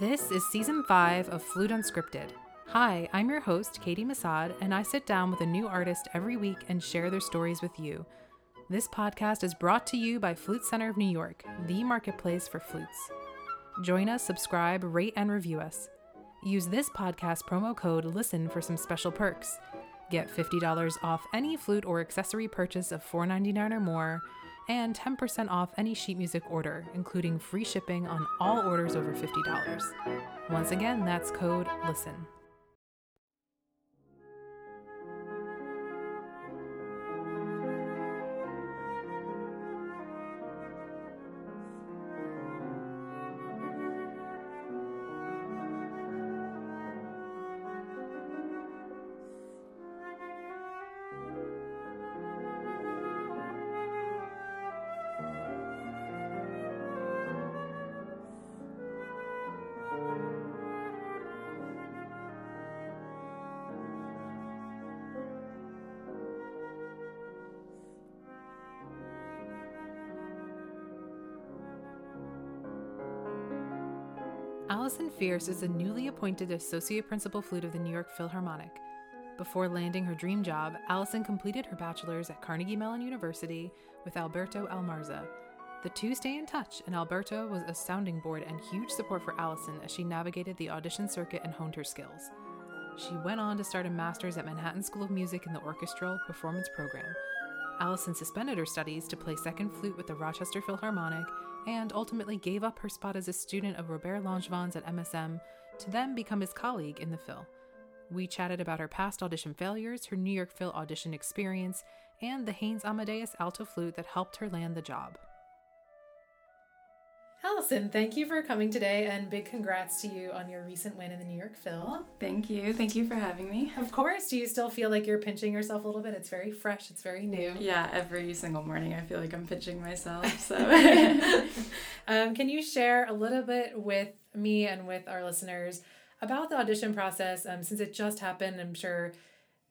This is season five of Flute Unscripted. Hi, I'm your host, Katie Masad, and I sit down with a new artist every week and share their stories with you. This podcast is brought to you by Flute Center of New York, the marketplace for flutes. Join us, subscribe, rate, and review us. Use this podcast promo code LISTEN for some special perks. Get $50 off any flute or accessory purchase of $4.99 or more, and 10% off any sheet music order, including free shipping on all orders over $50. Once again, that's code LISTEN. Alison Fierst is a newly appointed Associate Principal Flute of the New York Philharmonic. Before landing her dream job, Alison completed her bachelor's at Carnegie Mellon University with Alberto Almarza. The two stay in touch, and Alberto was a sounding board and huge support for Alison as she navigated the audition circuit and honed her skills. She went on to start a master's at Manhattan School of Music in the Orchestral Performance Program. Alison suspended her studies to play second flute with the Rochester Philharmonic and ultimately gave up her spot as a student of Robert Langevin's at MSM to then become his colleague in the Phil. We chatted about her past audition failures, her New York Phil audition experience, and the Haynes Amadeus alto flute that helped her land the job. Alison, thank you for coming today and big congrats to you on your recent win in the New York Phil. Thank you. Thank you for having me. Of course. Do you still feel like you're pinching yourself a little bit? It's very fresh, it's very new. Yeah, every single morning I feel like I'm pinching myself. So, um, can you share a little bit with me and with our listeners about the audition process? Um, since it just happened, I'm sure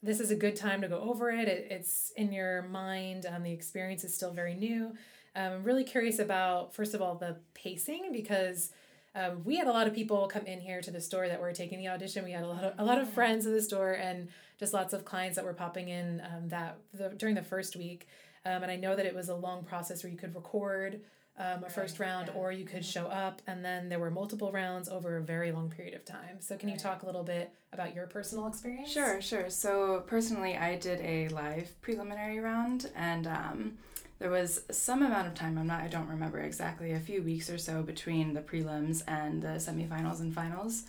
this is a good time to go over it. it it's in your mind, um, the experience is still very new. Um, I'm really curious about, first of all, the pacing because um, we had a lot of people come in here to the store that were taking the audition. We had a lot of a lot of friends in the store and just lots of clients that were popping in um, that the, during the first week. Um, and I know that it was a long process where you could record um, a first round or you could show up, and then there were multiple rounds over a very long period of time. So, can you talk a little bit about your personal experience? Sure, sure. So, personally, I did a live preliminary round, and um, there was some amount of time i'm not i don't remember exactly a few weeks or so between the prelims and the semifinals and finals.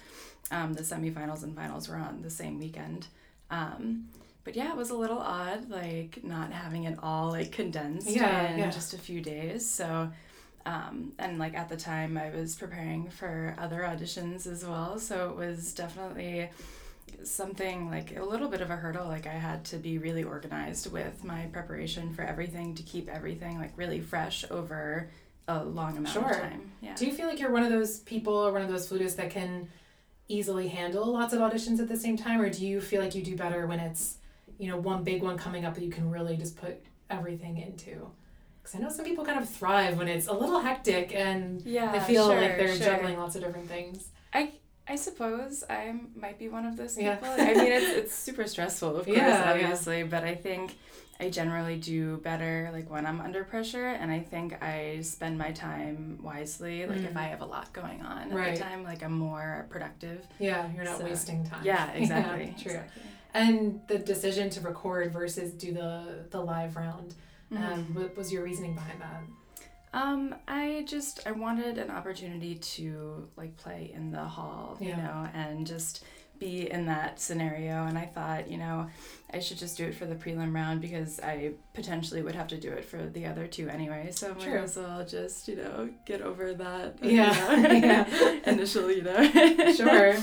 Um, the semifinals and finals were on the same weekend. Um, but yeah it was a little odd like not having it all like condensed yeah, in yeah. just a few days. So um, and like at the time i was preparing for other auditions as well. So it was definitely something like a little bit of a hurdle like i had to be really organized with my preparation for everything to keep everything like really fresh over a long amount sure. of time yeah do you feel like you're one of those people or one of those flutists that can easily handle lots of auditions at the same time or do you feel like you do better when it's you know one big one coming up that you can really just put everything into because I know some people kind of thrive when it's a little hectic and yeah, they feel sure, like they're sure. juggling lots of different things. I I suppose I might be one of those people. Yeah. I mean, it's, it's super stressful, of course, yeah, obviously, yeah. but I think I generally do better like when I'm under pressure, and I think I spend my time wisely. Like mm. if I have a lot going on right. at the time, like I'm more productive. Yeah, you're not so, wasting time. Yeah, exactly. true. Exactly. And the decision to record versus do the the live round, mm-hmm. um, what was your reasoning behind that? Um, I just I wanted an opportunity to like play in the hall, yeah. you know, and just be in that scenario and I thought, you know, I should just do it for the prelim round because I potentially would have to do it for the other two anyway. So I might as well just, you know, get over that yeah. You know, yeah. initial, you know. sure.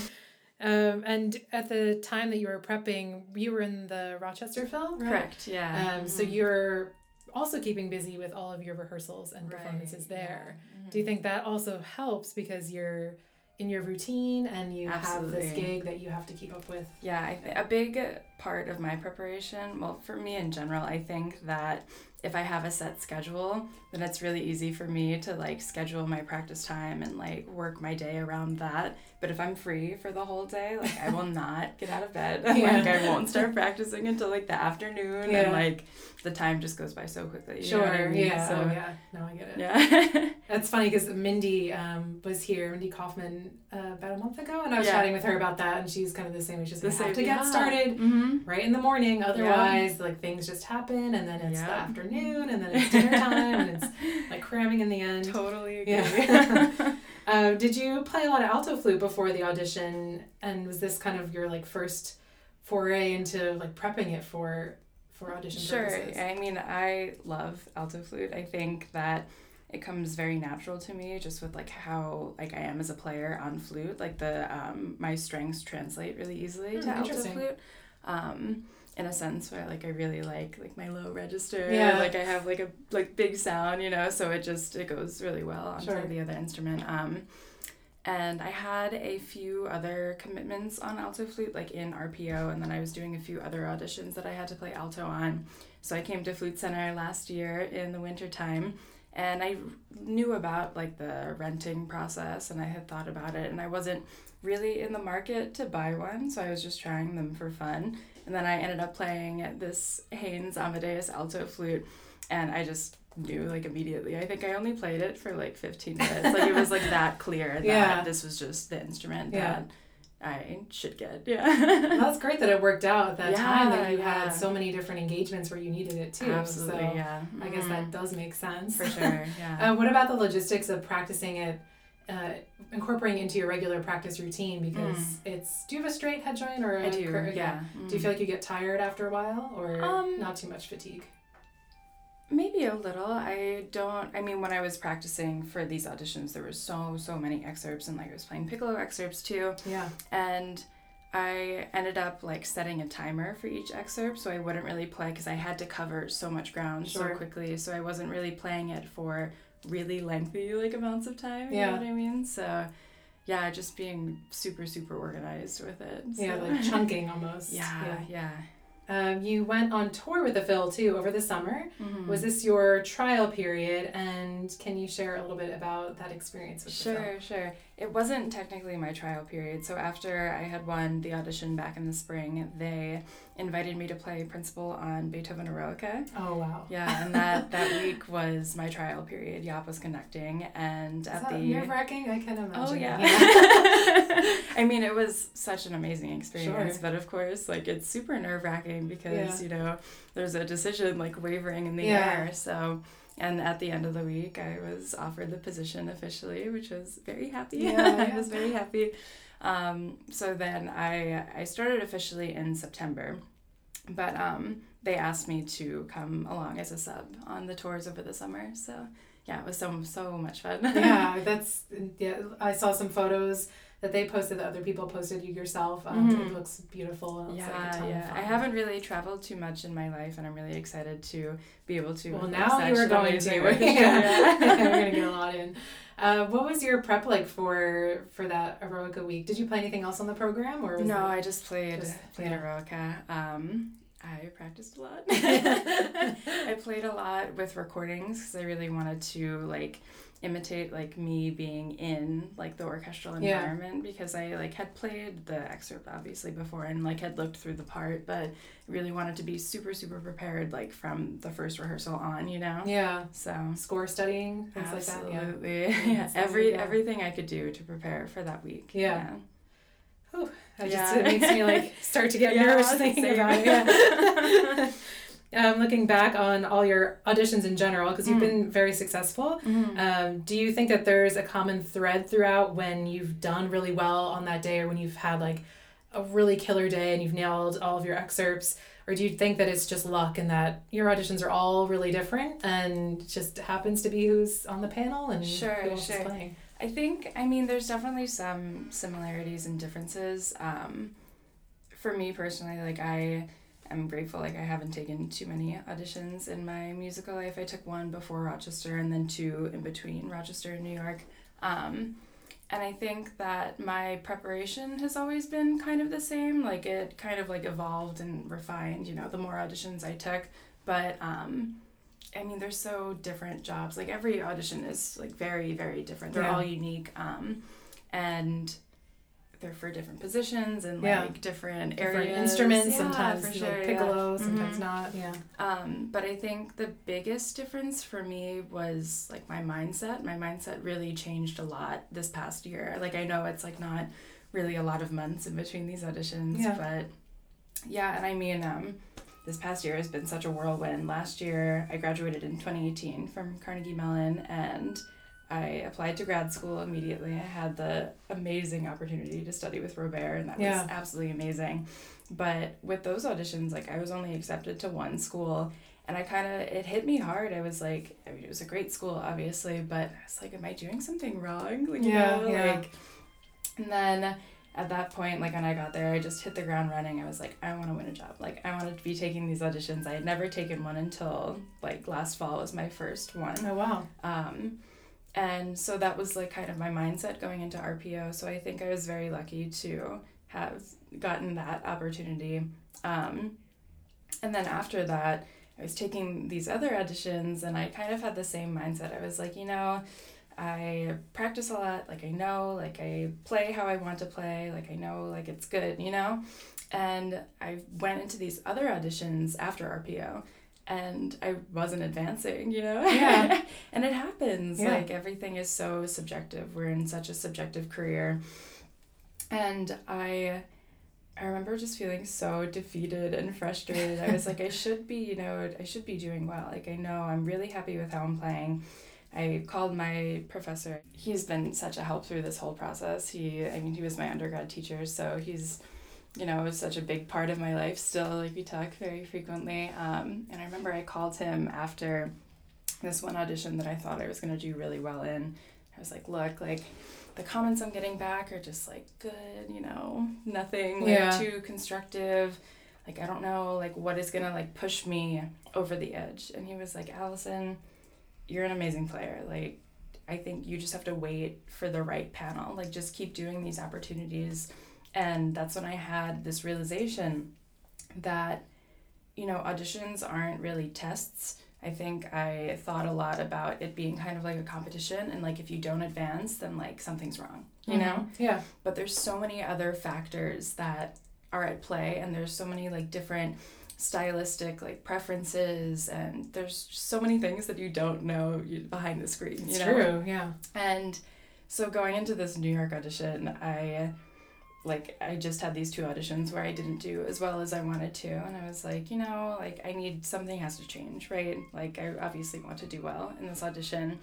Um, and at the time that you were prepping, you were in the Rochester right? Correct. Yeah. Um, mm-hmm. So you're also keeping busy with all of your rehearsals and performances right. there. Yeah. Mm-hmm. Do you think that also helps because you're in your routine and you Absolutely. have this gig that you have to keep up with? Yeah, I th- a big part of my preparation, well, for me in general, I think that if I have a set schedule, then it's really easy for me to like schedule my practice time and like work my day around that. But if I'm free for the whole day, like I will not get out of bed. Yeah. like I won't start practicing until like the afternoon Yeah. and like the time just goes by so quickly. you know what I Sure. mean? Yeah. So, oh, yeah. No, I get it. yeah. That's funny because Mindy um, was here, Mindy Kaufman, uh, about a month ago, and I was Yeah. chatting with her about that, and she's kind of the same. She's The like, have same- to get started Mm-hmm. right in the morning, otherwise, like things just happen, and then it's the Yeah. Afternoon, and then it's dinner time, and it's like cramming in the end. Totally agree. Yeah. uh, did you play a lot of alto flute before the audition, and was this kind of your like first foray into like prepping it for for audition Sure. purposes? I mean, I love alto flute. I think that it comes very natural to me just with like how like I am as a player on flute. Like the um my strengths translate really easily Hmm, to alto flute. Um in a sense where like I really like like my low register. Yeah. Like I have like a like big sound, you know, so it just it goes really well onto Sure. the other instrument. Um and I had a few other commitments on alto flute, like in RPO, and then I was doing a few other auditions that I had to play alto on. So I came to Flute Center last year in the winter time, and I knew about like the renting process, and I had thought about it, and I wasn't really in the market to buy one, so I was just trying them for fun. And then I ended up playing this Haynes Amadeus alto flute, and I just knew like immediately. I think I only played it for like 15 minutes. like it was like that clear that Yeah. this was just the instrument Yeah. that I should get. Yeah. Well, that's great that it worked out at that time that you Yeah, had so many different engagements where you needed it too. Absolutely, So yeah. I guess Mhm. that does make sense. for sure. Yeah. Uh, what about the logistics of practicing it, uh, incorporating into your regular practice routine? Because it's. Do you have a straight head joint or a Mm. I do. cur- yeah. Do you feel like you get tired after a while, or Um, not too much fatigue? Maybe a little. I don't. I mean, when I was practicing for these auditions, there were so so many excerpts, and like I was playing piccolo excerpts too, Yeah. and I ended up like setting a timer for each excerpt, so I wouldn't really play because I had to cover so much ground Sure. so quickly. So I wasn't really playing it for really lengthy like amounts of time. You Yeah. know what I mean? So. Yeah, just being super, super organized with it. Yeah, like chunking almost. yeah, yeah. Um, you went on tour with the Phil too over the summer. Mhm. Was this your trial period? And can you share a little bit about that experience with the Phil? Sure, sure. It wasn't technically my trial period. So after I had won the audition back in the spring, they invited me to play principal on Beethoven Eroica. Oh wow. Yeah, and that that week was my trial period. Jaap was conducting, and Is at that the nerve wracking? I can imagine. Oh yeah. I mean, it was such an amazing experience, Sure. but of course, like it's super nerve wracking because Yeah. you know there's a decision like wavering in the Yeah. air. So, and at the end of the week, I was offered the position officially, which was very happy. Yeah, I was very happy. Um, so then I I started officially in September, but um, they asked me to come along as a sub on the tours over the summer. So yeah, it was so so much fun. yeah, that's yeah. I saw some photos that they posted that other people posted you yourself. Um, Mhm. It looks beautiful. It looks Yeah, like a ton of yeah. I haven't really traveled too much in my life, and I'm really excited to be able to. Well, now you are such going to. yeah. We're gonna get a lot in. Uh, what was your prep like for for that Eroica week? Did you play anything else on the program, or was No, I just played just- played yeah. Eroica. Um, I practiced a lot. I played a lot with recordings because I really wanted to like imitate like me being in like the orchestral Yeah. environment because I like had played the excerpt obviously before and like had looked through the part but really wanted to be super super prepared like from the first rehearsal on you know yeah, so score studying things like that. Yeah. Absolutely. Yeah. Every yeah. everything I could do to prepare for that week. Yeah. Oh, That just Yeah. it makes me like start to get Yeah, nervous thinking about it. Yeah. um, looking back on all your auditions in general, because you've Mm. been very successful, Mhm. um, do you think that there's a common thread throughout when you've done really well on that day, or when you've had like a really killer day and you've nailed all of your excerpts? Or do you think that it's just luck and that your auditions are all really different and just happens to be who's on the panel and Sure, who else sure. is playing? I think I mean there's definitely some similarities and differences. Um, for me personally, like I am grateful like I haven't taken too many auditions in my musical life. I took one before Rochester and then two in between Rochester and New York. Um, and I think that my preparation has always been kind of the same. Like it kind of like evolved and refined, you know, the more auditions I took. But um, I mean, they're so different jobs. Like every audition is like very, very different. They're Yeah. all unique, um, and they're for different positions and Yeah. like different, Different areas. instruments, Yeah, sometimes for you know, sure, yeah. piccolo, sometimes Mhm. not. Yeah. Um, but I think the biggest difference for me was like my mindset. My mindset really changed a lot this past year. Like I know it's like not really a lot of months in between these auditions, Yeah. but yeah, and I mean, um, this past year has been such a whirlwind. Last year, I graduated in 2018 from Carnegie Mellon and I applied to grad school immediately. I had the amazing opportunity to study with Robert, and that Yeah. was absolutely amazing. But with those auditions, like I was only accepted to one school, and I kind of it hit me hard. I was like, I mean, it was a great school, obviously, but I was like, am I doing something wrong? Like, you Yeah, know, yeah. like, and then at that point, like when I got there, I just hit the ground running. I was like, I want to win a job. Like I wanted to be taking these auditions. I had never taken one until like last fall was my first one. Oh wow. Um, and so that was like kind of my mindset going into RPO. So I think I was very lucky to have gotten that opportunity. Um, and then after that, I was taking these other auditions and I kind of had the same mindset. I was like, you know, I practice a lot, like I know, like I play how I want to play, like I know, like it's good, you know? And I went into these other auditions after RPO and I wasn't advancing, you know? Yeah. and it happens. Yeah. Like everything is so subjective. We're in such a subjective career. And I I remember just feeling so defeated and frustrated. I was like, I should be, you know, I should be doing well. Like I know I'm really happy with how I'm playing. I called my professor. He's been such a help through this whole process. He I mean he was my undergrad teacher, so he's you know, it was such a big part of my life still. Like we talk very frequently. Um, and I remember I called him after this one audition that I thought I was gonna do really well in. I was like, look, like the comments I'm getting back are just like good, you know, nothing like Yeah. too constructive. Like I don't know like what is gonna like push me over the edge. And he was like, Alison, you're an amazing player. Like I think you just have to wait for the right panel. Like just keep doing these opportunities. And that's when I had this realization that, you know, auditions aren't really tests. I think I thought a lot about it being kind of like a competition and like if you don't advance, then like something's wrong, you know? Mhm. Yeah. But there's so many other factors that are at play and there's so many like different stylistic like preferences and there's so many things that you don't know behind the screen, you It's know? true. Yeah. And so going into this New York audition, I like I just had these two auditions where I didn't do as well as I wanted to and I was like, you know, like I need something has to change, right? Like I obviously want to do well in this audition.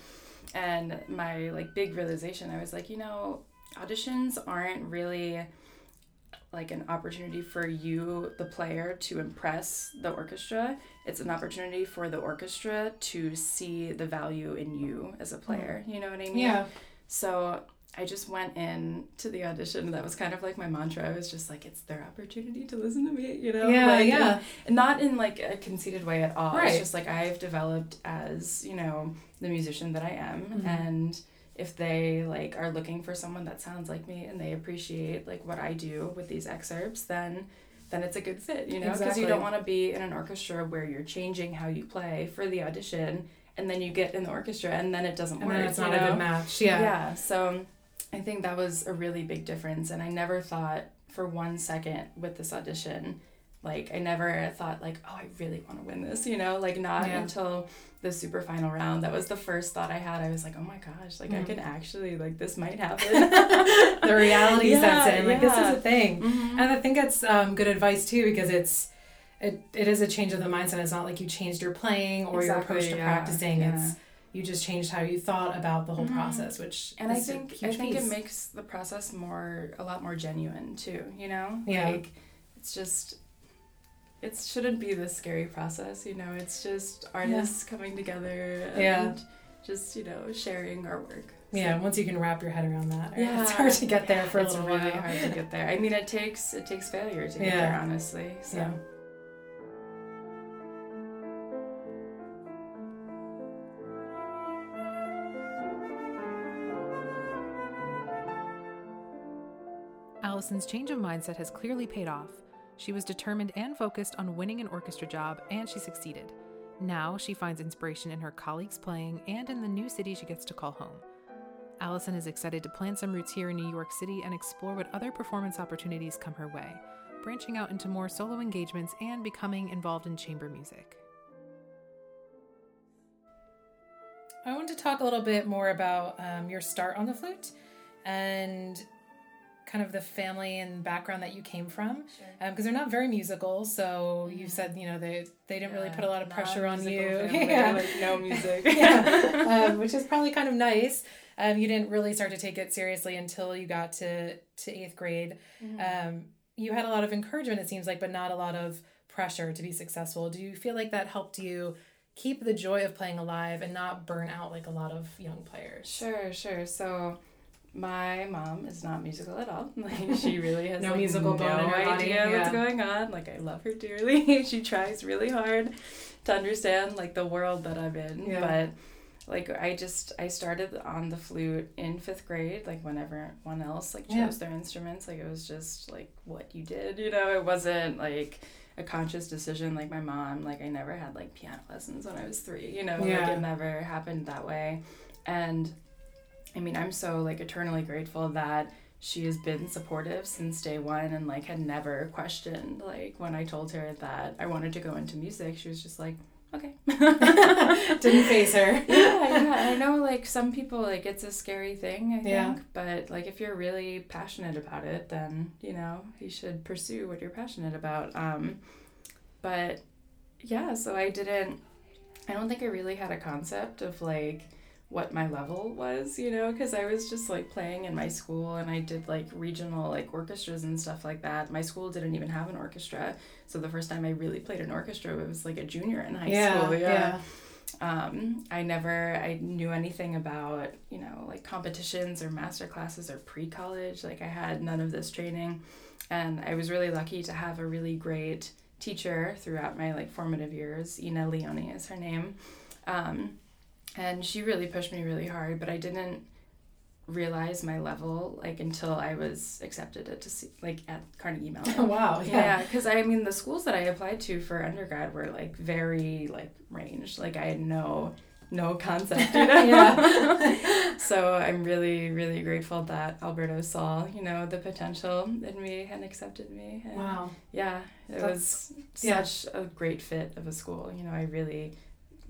And my like big realization, I was like, you know, auditions aren't really like an opportunity for you the player to impress the orchestra it's an opportunity for the orchestra to see the value in you as a player mm-hmm. you know what i mean Yeah. so I just went in to the audition. That was kind of like my mantra. I was just like, it's their opportunity to listen to me, you know? Yeah, like, yeah. And not in like a conceited way at all. Right. It's just like I've developed as, you know, the musician that I am. Mhm. And if they like are looking for someone that sounds like me and they appreciate like what I do with these excerpts, then then it's a good fit, you know? Because Exactly. you don't want to be in an orchestra where you're changing how you play for the audition and then you get in the orchestra and then it doesn't And work. it's not a good match. Yeah. Yeah, so I think that was a really big difference. And I never thought for one second with this audition, like, I never thought, like, oh, I really want to win this, you know? Like, not Yeah. until the super final round. That was the first thought I had. I was like, oh my gosh, like, I Mhm. can actually, like, this might happen. the reality Yeah, sets in. Like this is a thing. Mhm. And I think that's um, good advice too because it's it, it is a change of the mindset. It's not like you changed your playing or your approach to yeah, practicing. yeah. It's you just changed how you thought about the whole Mhm. process, which and I think I think piece. it makes the process more a lot more genuine too. You know, Yeah. like it's just it shouldn't be this scary process. You know, it's just artists coming together and Yeah. just you know sharing our work. yeah. Once you can wrap your head around that, right? Yeah. it's hard to get there for a it's little really while. hard to get there. I mean, it takes it takes failure to get Yeah. there, honestly. So. Alison's change of mindset has clearly paid off. She was determined and focused on winning an orchestra job, and she succeeded. Now she finds inspiration in her colleagues playing and in the new city she gets to call home. Alison is excited to plant some roots here in New York City and explore what other performance opportunities come her way, branching out into more solo engagements and becoming involved in chamber music. I want to talk a little bit more about um, your start on the flute and kind of the family and background that you came from because Sure. um, they're not very musical so you said you know they they didn't really put a lot of pressure on you yeah. Like no music. yeah, um, which is probably kind of nice. Um, you didn't really start to take it seriously until you got to to eighth grade. Mm-hmm. Um, you had a lot of encouragement, it seems like, but not a lot of pressure to be successful. Do you feel like that helped you keep the joy of playing alive and not burn out like a lot of young players? Sure, sure. So my mom is not musical at all. Like she really has No like, musical no bone in her body, idea what's yeah. going on. Like I love her dearly. she tries really hard to understand like the world that I'm in. Yeah. But like I just I started on the flute in fifth grade, like when everyone else like chose Yeah. their instruments. Like it was just like what you did, you know, it wasn't like a conscious decision like my mom like i never had like piano lessons when i was three you know like it never happened that way and I mean, I'm so like eternally grateful that she has been supportive since day one and like had never questioned like when I told her that I wanted to go into music, she was just like, okay. Didn't face her. yeah, yeah. I know like some people like it's a scary thing, I think. Yeah. But like if you're really passionate about it, then, you know, you should pursue what you're passionate about. Um but yeah, so I didn't I don't think I really had a concept of like what my level was, you know, because I was just like playing in my school and I did like regional like orchestras and stuff like that. My school didn't even have an orchestra. So the first time I really played an orchestra was like a junior in high Yeah, school. yeah. Um, I never I knew anything about, you know, like competitions or master classes or pre college. Like I had none of this training. And I was really lucky to have a really great teacher throughout my like formative years. Ina Leone is her name. Um, and she really pushed me really hard, but I didn't realize my level like until I was accepted at to see, like at Carnegie Mellon. Oh, wow. Yeah. Yeah, because I mean the schools that I applied to for undergrad were like very like ranged. Like I had no no concept, you know. Yeah. so I'm really really grateful that Alberto saw you know the potential in me and accepted me. And Wow. Yeah, it That's- was yeah. such a great fit of a school. You know, I really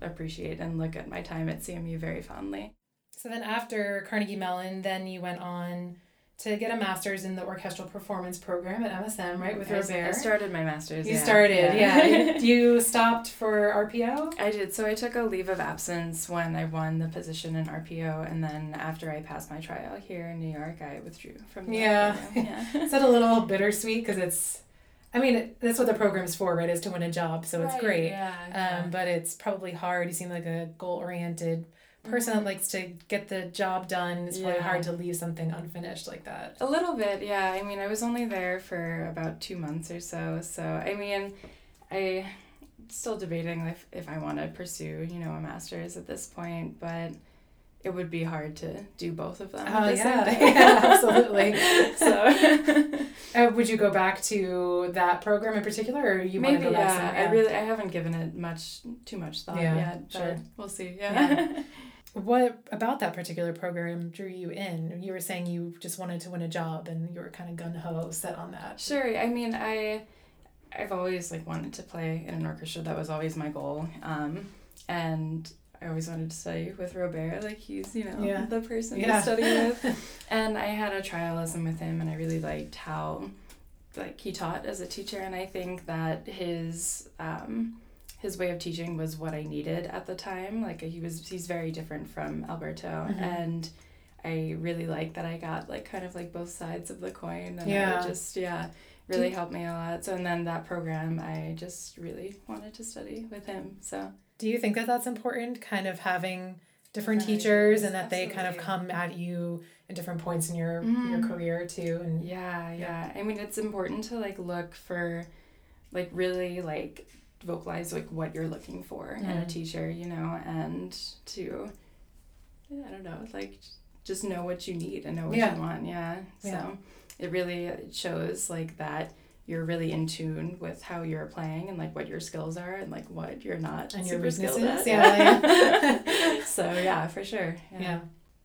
appreciate and look at my time at CMU very fondly. So then after Carnegie Mellon, then you went on to get a master's in the orchestral performance program at MSM, right, with I, I started my master's. you yeah. started, yeah. you stopped for RPO? I did. So I took a leave of absence when I won the position in RPO, and then after I passed my trial here in New York, I withdrew from the Yeah. program. Yeah. Is that a little bittersweet? Because it's, I mean, that's what the program's for, right, is to win a job, so it's great. Yeah. Um, but it's probably hard. You seem like a goal oriented person that likes to get the job done. It's probably Mm-hmm. Yeah. hard to leave something unfinished like that. A little bit, yeah. I mean, I was only there for about two months or so. So, I mean, I still debating if, if I want to pursue, you know, a master's at this point, but it would be hard to do both of them. Oh yeah, yeah, absolutely. so Uh, would you go back to that program in particular, or you want maybe to go back yeah. I really I haven't given it much too much thought Yeah, yet. Sure. we'll see. Yeah. Yeah. What about that particular program drew you in? You were saying you just wanted to win a job, and you were kind of gun ho set on that. Sure. I mean, I I've always like wanted to play in an orchestra. That was always my goal. Um, and I always wanted to study with Robert. Like he's you know Yeah. the person Yeah. to study with. and I had a trial lesson with him, and I really liked how like he taught as a teacher. And I think that his um, his way of teaching was what I needed at the time. Like he was he's very different from Alberto, Mhm. and I really like that I got like kind of like both sides of the coin, and Yeah. it just yeah really helped me a lot. So and then that program, I just really wanted to study with him. So Do you think that that's important, kind of having different Right, teachers, and that they kind of come at you at different points in your Mhm. your career too? And yeah, Yeah. yeah, I mean, it's important to like look for, like really like vocalize like what you're looking for in a Mm. teacher, you know, and to, I don't know, like just know what you need and know what Yeah. you want. Yeah. Yeah. So it really shows like that you're really in tune with how you're playing and like what your skills are and like what you're not And your super skilled weaknesses, at. yeah, yeah. so yeah, for sure. Yeah.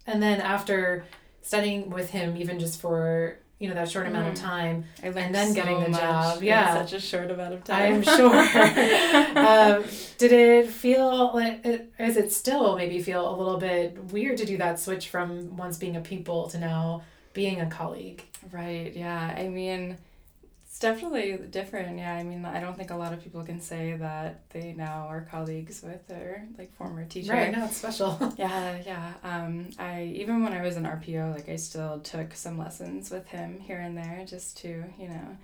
And then after studying with him, even just for you know that short amount of Mhm. time, I learned then getting the job, in yeah. such a short amount of time. I'm sure. um, did it feel like, it, is it still maybe feel a little bit weird to do that switch from once being a pupil to now being a colleague? Right, yeah. I mean, definitely different. Yeah, I mean, I don't think a lot of people can say that they now are colleagues with their like former teacher. Right, no, it's special. Yeah, yeah. Um, I even when I was in RPO, like I still took some lessons with him here and there just to, you know,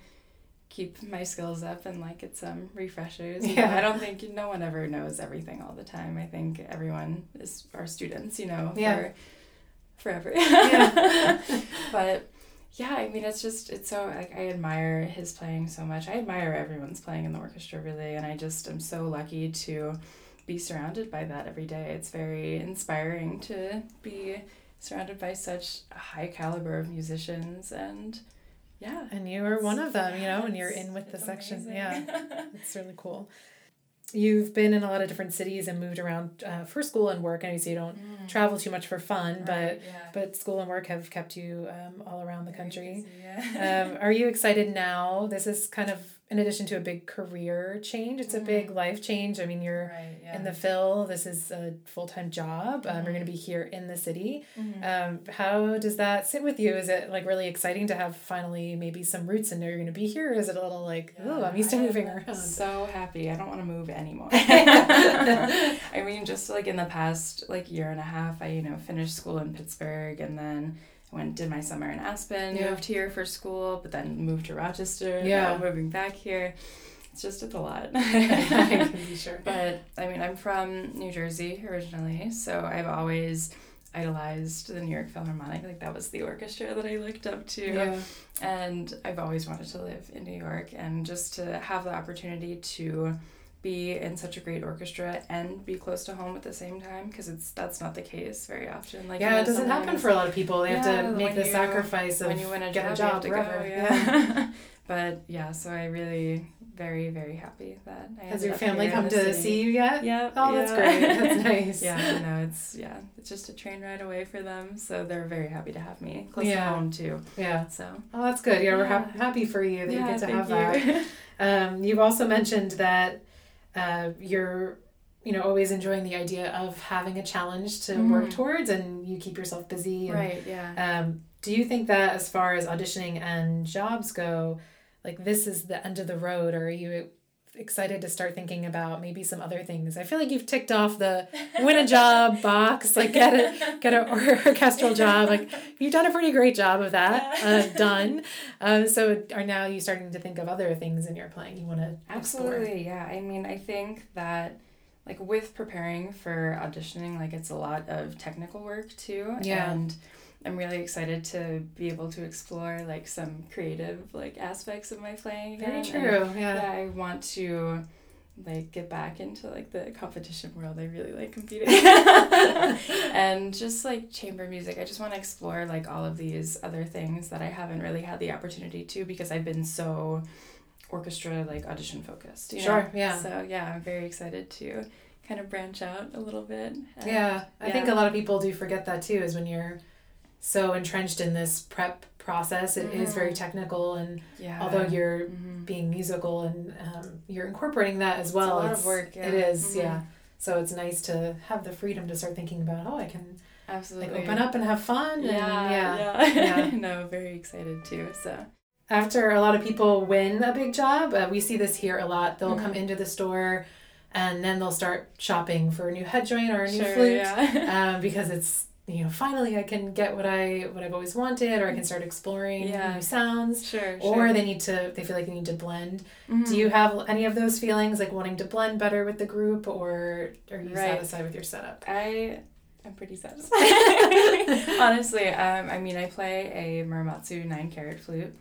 keep my skills up and like get some refreshers. You know, Yeah. I don't think no one ever knows everything all the time. I think everyone is our students, you know, Yeah. for forever. Yeah. but yeah, I mean, it's just it's so like I admire his playing so much. I admire everyone's playing in the orchestra really, and I just am so lucky to be surrounded by that every day. It's very inspiring to be surrounded by such a high caliber of musicians and yeah. And you are one of them, you know, and you're in with the section. amazing. Yeah, it's really cool. You've been in a lot of different cities and moved around uh, for school and work. I know you you don't Mm. travel too much for fun, but Right, yeah. but school and work have kept you um, all around the Very country. busy, yeah. um, are you excited now? This is kind of in addition to a big career change. It's a big life change. I mean, you're right, yeah. in the Phil. This is a full time job. Um, You're going to be here in the city. Mhm. Um, how does that sit with you? Is it like really exciting to have finally maybe some roots and know you're going to be here? Or is it a little like, oh, I'm used to I am moving around? So happy. I don't want to move anymore. I mean, just like in the past like year and a half, I you know finished school in Pittsburgh and then I went did my summer in Aspen. Yeah. Moved here for school, but then moved to Rochester. Yeah. now moving back here. It's just it's a lot. I can be sure. But I mean, I'm from New Jersey originally, so I've always idolized the New York Philharmonic. Like that was the orchestra that I looked up to Yeah. and I've always wanted to live in New York and just to have the opportunity to be in such a great orchestra and be close to home at the same time because it's that's not the case very often like you yeah, it doesn't happen for a lot of people. They Yeah, have to make the you- sacrifice of when you win a get job, a you job have to wherever. go, yeah. yeah. but yeah so I really very very happy that I Has your family come to city. see you yet? yeah Oh, that's great. That's nice. yeah you know it's yeah it's just a train ride away for them so they're very happy to have me close Yeah. to home too Yeah. so Oh, that's good. Yeah, we're Yeah. happy for you that yeah, you get to have that. Um, you've also mentioned that uh, you're, you know, always enjoying the idea of having a challenge to work Mhm. towards, and you keep yourself busy. And, right yeah Um, do you think that as far as auditioning and jobs go, like this is the end of the road, or are you excited to start thinking about maybe some other things? I feel like you've ticked off the win a job box, like get a get an orchestral job. Like you've done a pretty great job of that. Uh, done. Um, so are now you starting to think of other things in your playing you want to explore? Absolutely, yeah. I mean, I think that like with preparing for auditioning, like it's a lot of technical work too. Yeah. And I'm really excited to be able to explore like some creative like aspects of my playing again. Very true. And, Yeah. yeah, I want to like get back into like the competition world. I really like competing. and just like chamber music. I just want to explore like all of these other things that I haven't really had the opportunity to because I've been so orchestra like audition focused. you know? Sure, yeah. So yeah, I'm very excited to kind of branch out a little bit. and- Yeah, I think a lot of people do forget that too. Is when you're so entrenched in this prep process, it is very Mhm. technical, and Yeah. although you're Mhm. being musical and um, you're incorporating that as It's well, a lot it's- of work. Yeah. It is, Mhm. yeah. So it's nice to have the freedom to start thinking about, oh, I can Absolutely. like open up and have fun. Yeah. and, Yeah. Yeah. no, very excited too. So. After a lot of people win a big job, uh, we see this here a lot. They'll come Mhm. into the store, and then they'll start shopping for a new head joint or a new Sure, flute. yeah. um, because it's you know finally I can get what I what I've always wanted, or I can start exploring Yeah. new sounds. Sure. Or sure. they need to they feel like they need to blend. Mhm. Do you have any of those feelings like wanting to blend better with the group, or are you Right. satisfied with your setup? I am pretty satisfied. Honestly, um, I mean, I play a Muramatsu nine carat flute,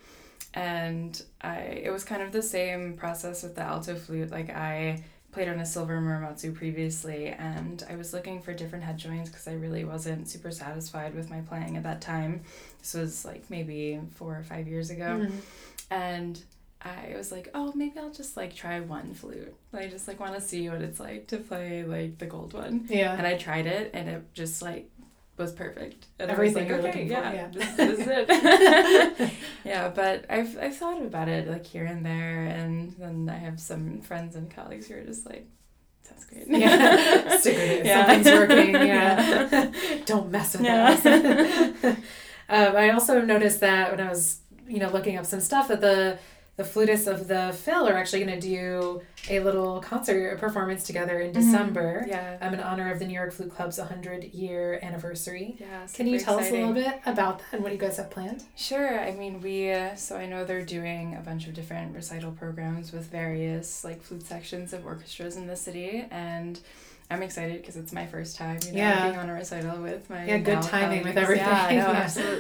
and I it was kind of the same process with the alto flute. Like I played on a silver Muramatsu previously, and I was looking for different head joints because I really wasn't super satisfied with my playing at that time. This was like maybe four or five years ago Mhm. and I was like, oh, maybe I'll just like try one flute. I just like want to see what it's like to play like the gold one. Yeah. And I tried it, and it just like was perfect. And Everything I was you're like, okay, looking for, yeah, yeah. This, this is it. yeah, but I've I've thought about it like here and there, and then I have some friends and colleagues who are just like, sounds great. yeah. Stick with it. Yeah. Something's working. Yeah. Don't mess with Yeah. us. um, I also noticed that when I was, you know, looking up some stuff that the the flutists of the Phil are actually going to do a little concert performance together in December. Yeah. Um, in honor of the New York Flute Club's 100 year anniversary. Yeah. Can you tell us a little bit about that and what you guys have planned? Sure. I mean, we uh, so I know they're doing a bunch of different recital programs with various like flute sections of orchestras in the city, and I'm excited because it's my first time, you know, Yeah. being on a recital with my Yeah, good timing with colleagues. Yeah, everything. no, Yeah. absolutely.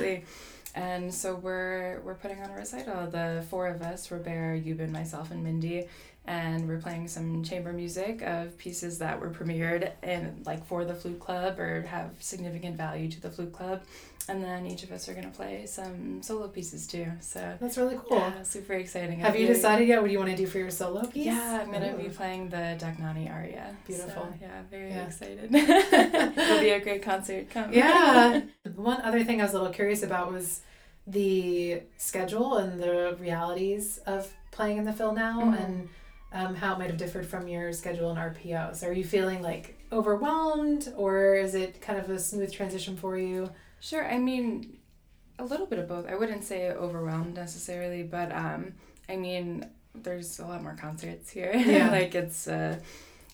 And so we're we're putting on a recital. The four of us, Robert, Yoobin, myself, and Mindy, and we're playing some chamber music of pieces that were premiered in like for the flute club or have significant value to the flute club. And then each of us are gonna play some solo pieces too. So That's really cool. yeah, super exciting. Have I'm you really- decided yet what you want to do for your solo piece? Yeah, I'm gonna be playing the Dagnani aria. Beautiful. So, yeah, very Yeah. excited. It'll be a great concert. Come. Yeah. One other thing I was a little curious about was the schedule and the realities of playing in the Phil now Mhm. and um, how it might have differed from your schedule in RPOs. Are you feeling like overwhelmed or is it kind of a smooth transition for you? Sure. I mean, a little bit of both. I wouldn't say overwhelmed necessarily, but um, I mean, there's a lot more concerts here. Yeah. like it's a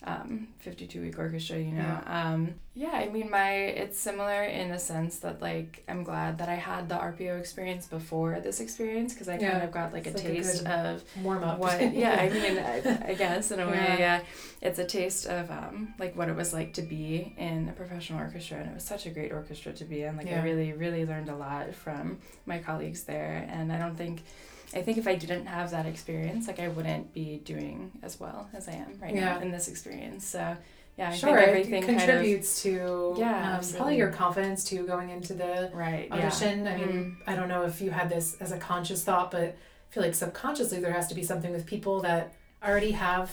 um, 52 week orchestra, you know. Um, yeah, I mean, my it's similar in a sense that like I'm glad that I had the RPO experience before this experience because I Yeah. kind of got like It's a like taste good of Warm up. what yeah i mean I, I guess in a way Yeah. yeah it's a taste of um like what it was like to be in a professional orchestra and it was such a great orchestra to be in like Yeah. i really really learned a lot from my colleagues there and i don't think i think if i didn't have that experience like i wouldn't be doing as well as i am right Yeah. now in this experience so yeah i sure, think it everything kind of contributes to Yeah, um, probably your confidence too going into the right yeah. audition. I mean, Mhm. I don't know if you had this as a conscious thought, but I feel like subconsciously there has to be something with people that already have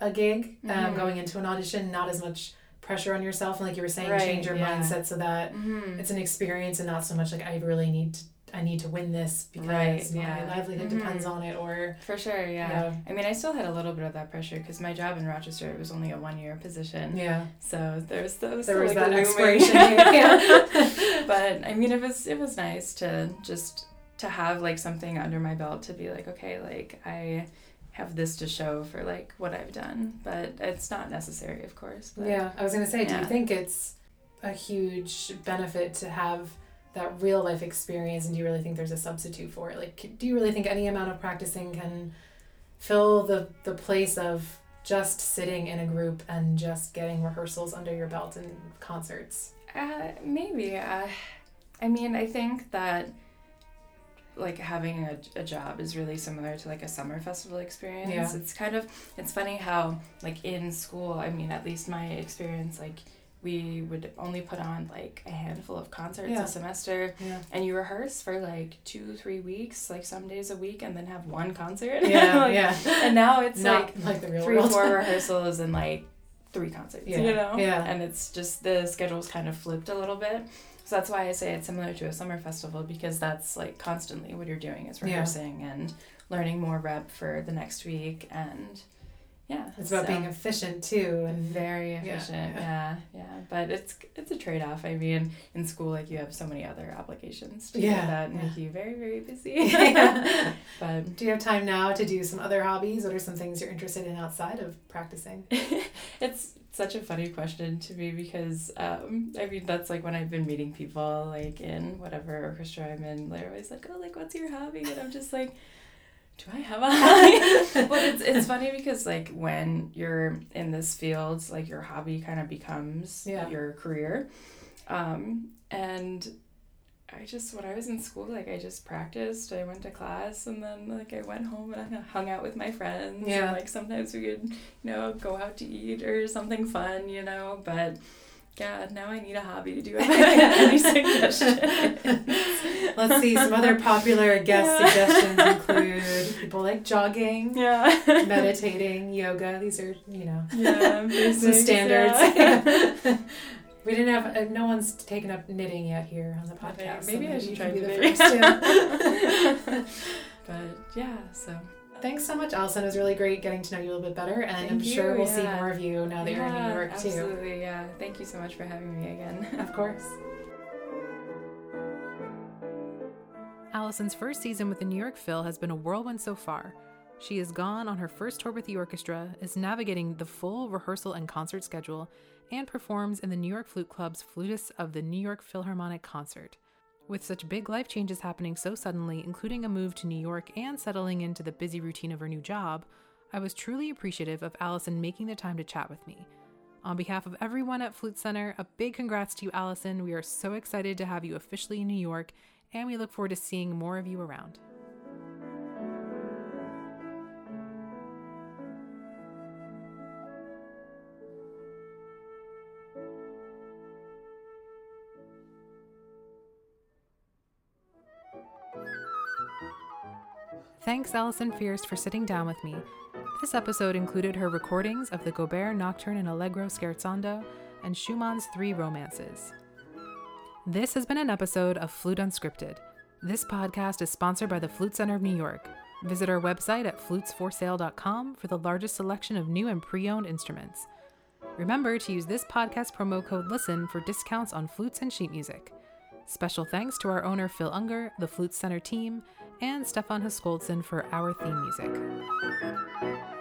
a gig um, Mhm. going into an audition, not as much pressure on yourself. And like you were saying, Right, change your yeah. mindset so that Mhm. it's an experience and not so much like I really need to. I need to win this because Right, my yeah. livelihood Mhm. depends on it, or for sure yeah. Yeah. I mean, I still had a little bit of that pressure because my job in Rochester it was only a one year position. yeah, So there was, there was, there still, was like, that expiration. Yeah. but I mean, it was it was nice to just to have like something under my belt to be like, okay, like I have this to show for like what I've done, but it's not necessary, of course. But Yeah, I was gonna say, do you think it's a huge benefit to have that real life experience, and do you really think there's a substitute for it? Like, do you really think any amount of practicing can fill the the place of just sitting in a group and just getting rehearsals under your belt and concerts? Uh, maybe. Uh, I mean, I think that like having a, a job is really similar to like a summer festival experience. Yeah. It's kind of it's funny how like in school, I mean, at least my experience, like we would only put on like a handful of concerts Yeah. a semester Yeah, and you rehearse for like two three weeks like some days a week and then have one concert yeah, Like, yeah. and now it's Not like like the real three world. four rehearsals and like three concerts Yeah, you know yeah. and it's just the schedule's kind of flipped a little bit so that's why i say it's similar to a summer festival because that's like constantly what you're doing is Yeah. rehearsing and learning more rep for the next week and yeah It's about so- being efficient too, and very Yeah, efficient yeah. yeah. yeah but it's it's a trade-off i mean in school like you have so many other obligations to Yeah, that make yeah. you very very busy Yeah. but do you have time now to do some other hobbies? What are some things you're interested in outside of practicing? it's such a funny question to me because um, I mean that's like when I've been meeting people like in whatever orchestra I'm in, they're always like, "Oh, like what's your hobby?" And I'm just like, "Do I have a hobby?" but it's it's funny because like when you're in this field, like your hobby kind of becomes Yeah. your career, um, and. I just when I was in school, like I just practiced. I went to class, and then like I went home and I hung out with my friends. Yeah. And, like sometimes we could you know, go out to eat or something fun, you know. But Yeah, now I need a hobby. To do you have any suggestions? Let's see. Some other popular guest Yeah. suggestions include people like jogging, Yeah. meditating, yoga. These are, you know, Yeah, some standards. yeah. we didn't have, uh, no one's taken up knitting yet here on the podcast. so maybe I should try to be the first. Yeah. but yeah, so Thanks so much, Alison. It was really great getting to know you a little bit better, and I'm Thank sure you, we'll see more of you now that you're in New Yeah, York too. Absolutely, yeah. Thank you so much for having me again. Of course. Alison's first season with the New York Phil has been a whirlwind so far. She is gone on her first tour with the orchestra, is navigating the full rehearsal and concert schedule, and performs in the New York Flute Club's Flutists of the New York Philharmonic Concert. With such big life changes happening so suddenly, including a move to New York and settling into the busy routine of her new job, I was truly appreciative of Alison making the time to chat with me. On behalf of everyone at Flute Center, a big congrats to you, Alison. We are so excited to have you officially in New York, and we look forward to seeing more of you around. Thanks, Alison Fierst, for sitting down with me. This episode included her recordings of the Gaubert Nocturne and Allegro Scherzando and Schumann's Three Romances. This has been an episode of Flute Unscripted. This podcast is sponsored by the Flute Center of New York. Visit our website at flutesforsale.com for the largest selection of new and pre owned instruments. Remember to use this podcast promo code LISTEN for discounts on flutes and sheet music. Special thanks to our owner Phil Unger, the Flute Center team, and Stefan Huskoldson for our theme music.